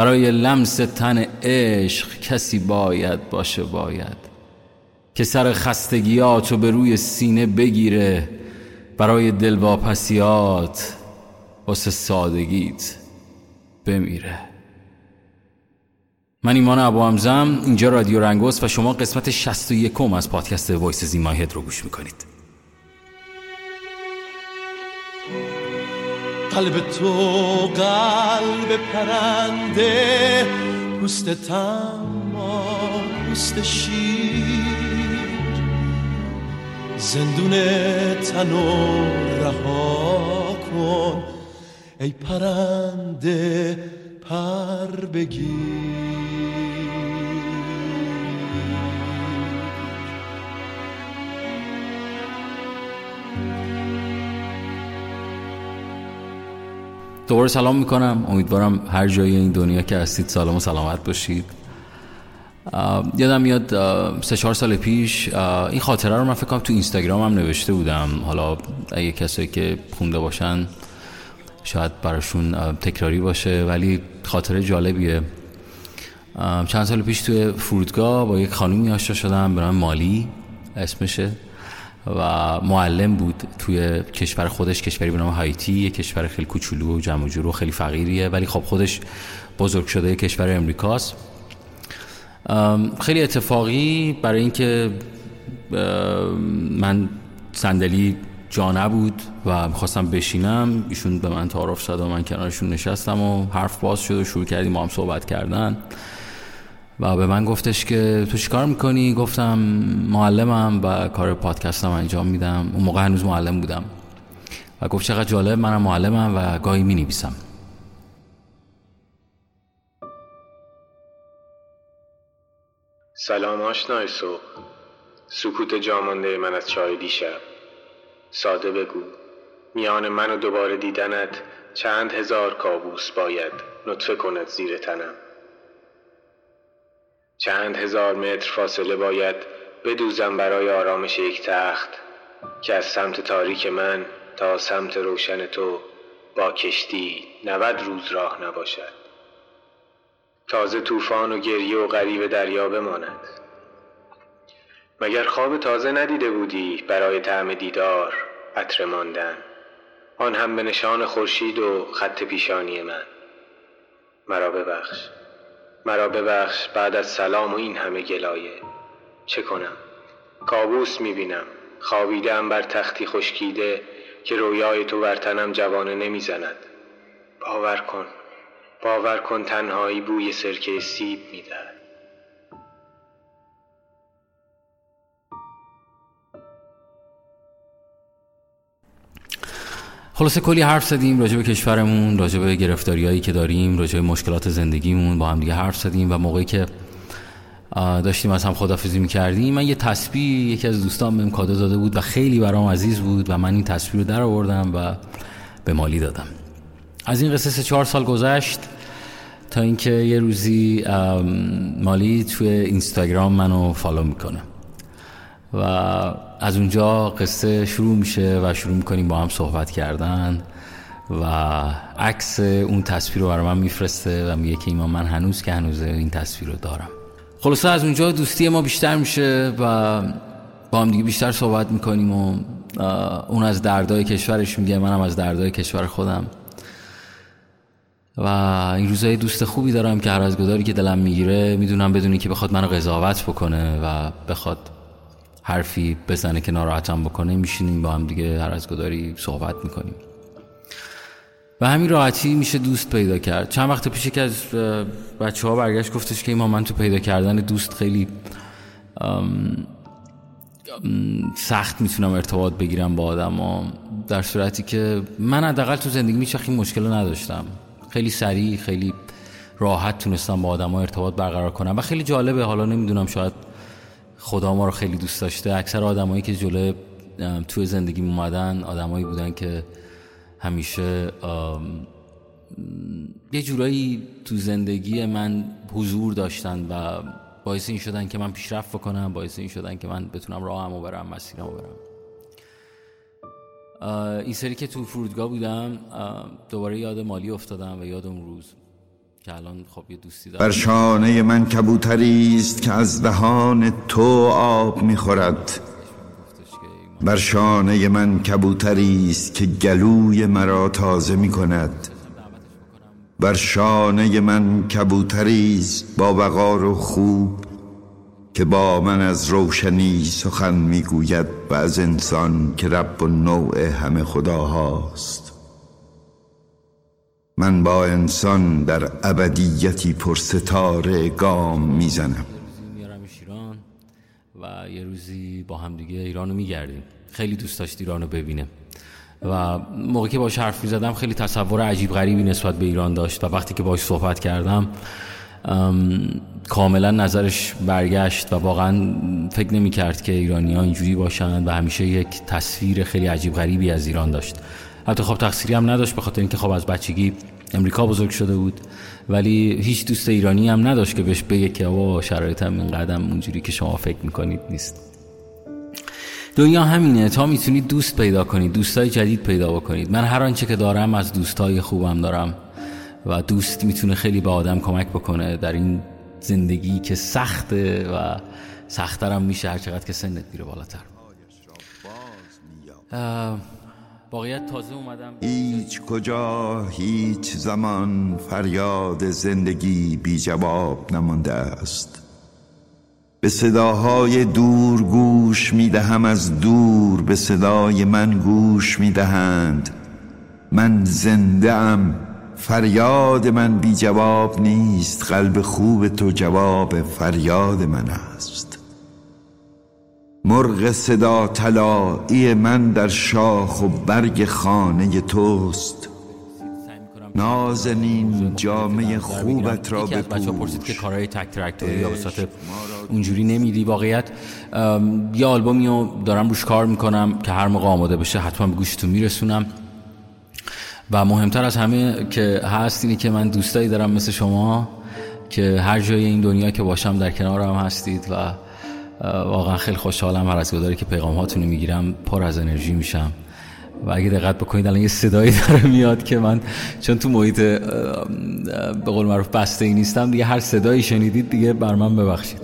برای لمس تن عشق کسی باید باشه باید که سر خستگیات به روی سینه بگیره برای دلواپسیات واسه سادگیت بمیره. من ایمان ابوحمزه‌م اینجا رادیو رنگوس و شما قسمت 61 از پادکست Voices In My Head رو گوش می‌کنید. قلب تو قلب پرنده پوست تما پوست شیر. زندون تنو رها کن ای پرنده پر بگیر. دوباره سلام می‌کنم. امیدوارم هر جای این دنیا که هستید سلام و سلامت باشید. یادم میاد سه چهار سال پیش این خاطره رو من فکر کنم تو اینستاگرام هم نوشته بودم. حالا اگه کسایی که خونده باشن شاید براشون تکراری باشه ولی خاطره جالبیه. چند سال پیش توی فرودگاه با یک خانومی آشنا شدم به مالی. اسمشه. و معلم بود توی کشور خودش کشوری به نام هایتی یه کشور خیلی کوچولو و جمع جور و خیلی فقیریه ولی خب خودش بزرگ شده کشور امریکاست. خیلی اتفاقی برای اینکه من صندلی جا نبود و می‌خواستم بشینم ایشون به من تعارف شد و من کنارشون نشستم و حرف باز شد و شروع کردیم با هم صحبت کردن. و به من گفتش که تو چیکار می‌کنی؟ گفتم معلمم و کار پادکستم انجام میدم. اون موقع هنوز معلم بودم. و گفت چقدر جالب منم معلمم و گاهی می نویسم سلام آشنای صبح سکوت جامانده من از چای دیشب. ساده بگو. میان من و دوباره دیدنت چند هزار کابوس باید. نطفه کند زیر تنم. چند هزار متر فاصله باید بدوزم برای آرامش یک تخت که از سمت تاریک من تا سمت روشن تو با کشتی نود روز راه نباشد. تازه طوفان و گریه و غریب دریا بماند. مگر خواب تازه ندیده بودی برای طعم دیدار عطر ماندن؟ آن هم به نشان خورشید و خط پیشانی من. مرا ببخش. مرا ببخش بعد از سلام و این همه گلایه. چه کنم؟ کابوس می‌بینم. خوابیدم بر تختی خشکیده که رویای تو بر تنم جوانه نمی‌زند. باور کن. باور کن تنهایی بوی سرکه سیب می‌دهد. خلاصه کلی حرف زدیم راجع به کشورمون راجع به گرفتاریایی که داریم راجع به مشکلات زندگیمون با هم دیگه حرف زدیم و موقعی که داشتیم از هم خدافزی می‌کردیم. من یه تصویر یکی از دوستان بهم کادو داده بود و خیلی برام عزیز بود و من این تصویر رو در آوردم و به مالی دادم. از این قصه چهار سال گذشت تا اینکه یه روزی مالی توی اینستاگرام منو فالو می‌کنه. و از اونجا قصه شروع میشه و شروع می‌کنیم با هم صحبت کردن و عکس اون تصویر رو برای من میفرسته و میگه که ایمان من هنوز که هنوز این تصویر رو دارم. خلاصه از اونجا دوستی ما بیشتر میشه و با هم دیگه بیشتر صحبت می‌کنیم و اون از دردای کشورش میگه منم از دردای کشور خودم. و این روزای دوست خوبی دارم که هر از گداری که دلم می‌گیره می‌دونم بدونی که بخواد منو قضاوت بکنه و بخواد حرفی بزنه که ناراحتم بکنه میشینیم با هم دیگه هر از گداری صحبت می‌کنیم. و همین راحتی میشه دوست پیدا کرد. چند وقت پیش که از بچه ها برگشت گفتش که ایمان من تو پیدا کردن دوست خیلی سخت می‌تونم ارتباط بگیرم با آدم در صورتی که من حداقل تو زندگی میشه این مشکل نداشتم. خیلی سریع خیلی راحت تونستم با آدم ها ارتباط برقرار کنم. و خیلی جالبه حالا نمی‌دونم شاید خدا ما رو خیلی دوست داشته. اکثر آدمایی که جلو توی زندگی اومدن آدمایی بودن که همیشه یه جورایی تو زندگی من حضور داشتن و باعث این شدن که من پیشرفت بکنم باعث این شدن که من بتونم راهمو برم مسیرمو برم. این سری که تو فرودگاه بودم دوباره یاد مالی افتادم و یاد اون روز. که الان خب یه دوستی بر شانه من کبوتری است که از دهان تو آب می‌خورد. بر شانه من کبوتری است که گلوی مرا تازه می کند بر شانه من کبوتری است با وقار و خوب که با من از روشنی سخن می‌گوید و از انسان که رب و نوع همه خداهاست. من با انسان در ابدیتی پر گام می‌زنم. ایران و یه روزی با هم دیگه ایرانو میگردیم. خیلی دوست داشت ایرانو ببینه. و موقعی که باش حرف زدم خیلی تصور عجیب غریبی نسبت به ایران داشت و وقتی که باش صحبت کردم کاملا نظرش برگشت و واقعا فکر نمی کرد که ایرانی ها اینجوری باشند و همیشه یک تصویر خیلی عجیب غریبی از ایران داشت. حتی خب تقصیری هم نداشت به خاطر اینکه خب از بچگی. امریکا بزرگ شده بود. ولی هیچ دوست ایرانی هم نداشت که بهش بگه که شرایط شرایطم این قدم اونجوری که شما فکر می‌کنید نیست. دنیا همینه. تا می‌تونید دوست پیدا کنید دوستای جدید پیدا بکنید. من هر آنچه که دارم از دوستای خوبم دارم و دوست می‌تونه خیلی به آدم کمک بکنه در این زندگی که سخته و سختترم میشه هر چقدر که سنت میره بالاتر. باقیت تازه اومدم. هیچ کجا هیچ زمان فریاد زندگی بی جواب نمانده است. به صداهای دور گوش می‌دهم از دور به صدای من گوش می‌دهند من زنده ام فریاد من بی جواب نیست. قلب خوب تو جواب فریاد من است. مرغ صدا طلایی من در شاخ و برگ خانه توست. نازنین جامعه خوبت را بپوش. پرسید که کارهای تک ترکتوری یا بساط اونجوری نمیدی واقعیت؟ یه آلبومی رو دارم روش کار می‌کنم که هر موقع آماده بشه حتما به گوشتون میرسونم. و مهمتر از همه که هست اینه که من دوستایی دارم مثل شما که هر جای این دنیا که باشم در کنارم هستید و واقعا خیلی خوشحالم هر از که پیغام هاتونو می‌گیرم پر از انرژی میشم. و اگه دقت بکنید الان یه صدایی داره میاد که من چون تو محیط به قول معروف بسته ای نیستم دیگه هر صدایی شنیدید دیگه بر من ببخشید.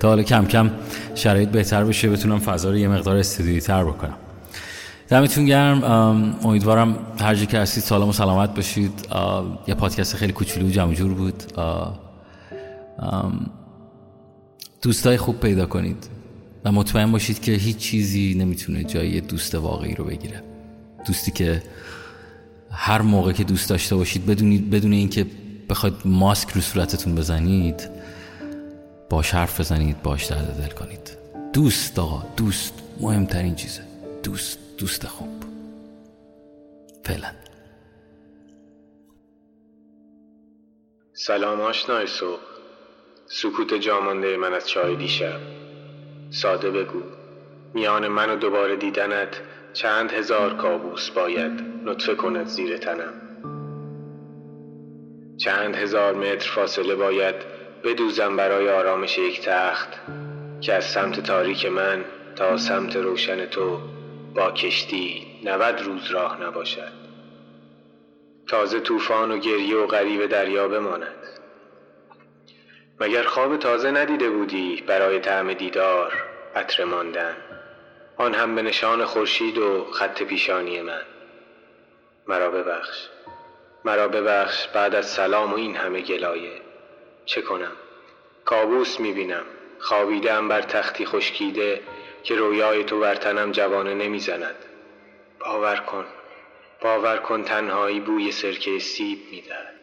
تا حالا کم کم شرایط بهتر بشه بتونم فضا رو یه مقدار استدیویی تر بکنم. دمتون گرم. امیدوارم هر جا که هستید سالم و سلامت باشید. یه پادکست خیلی کوچولو جمع جور بود. دوستای خوب پیدا کنید و مطمئن باشید که هیچ چیزی نمی‌تونه جای دوست واقعی رو بگیره. دوستی که هر موقع که دوست داشته باشید بدونید بدون اینکه بخواید ماسک رو صورتتون بزنید باش حرف بزنید باش درد دل کنید. دوست آقا دوست مهمترین چیزه. دوست دوست خوب. فعلا. سلام آشنای صبح. سکوت جامانده من از چای دیشب. ساده بگو میان من و دوباره دیدنت چند هزار کابوس باید نطفه کند زیر تنم. چند هزار متر فاصله باید بدوزم برای آرامش یک تخت که از سمت تاریک من تا سمت روشن تو با کشتی نود روز راه نباشد. تازه طوفان و گریه و غریب دریا بماند. مگر خواب تازه ندیده بودی برای طعم دیدار عطر ماندن؟ آن هم به نشان خورشید و خط پیشانی من. مرا ببخش. مرا ببخش بعد از سلام و این همه گلایه. چه کنم؟ کابوس می‌بینم. خوابیدم بر تختی خشکیده که رویای تو بر تنم جوانه نمی‌زند. باور کن. باور کن تنهایی بوی سرکه سیب می‌دهد.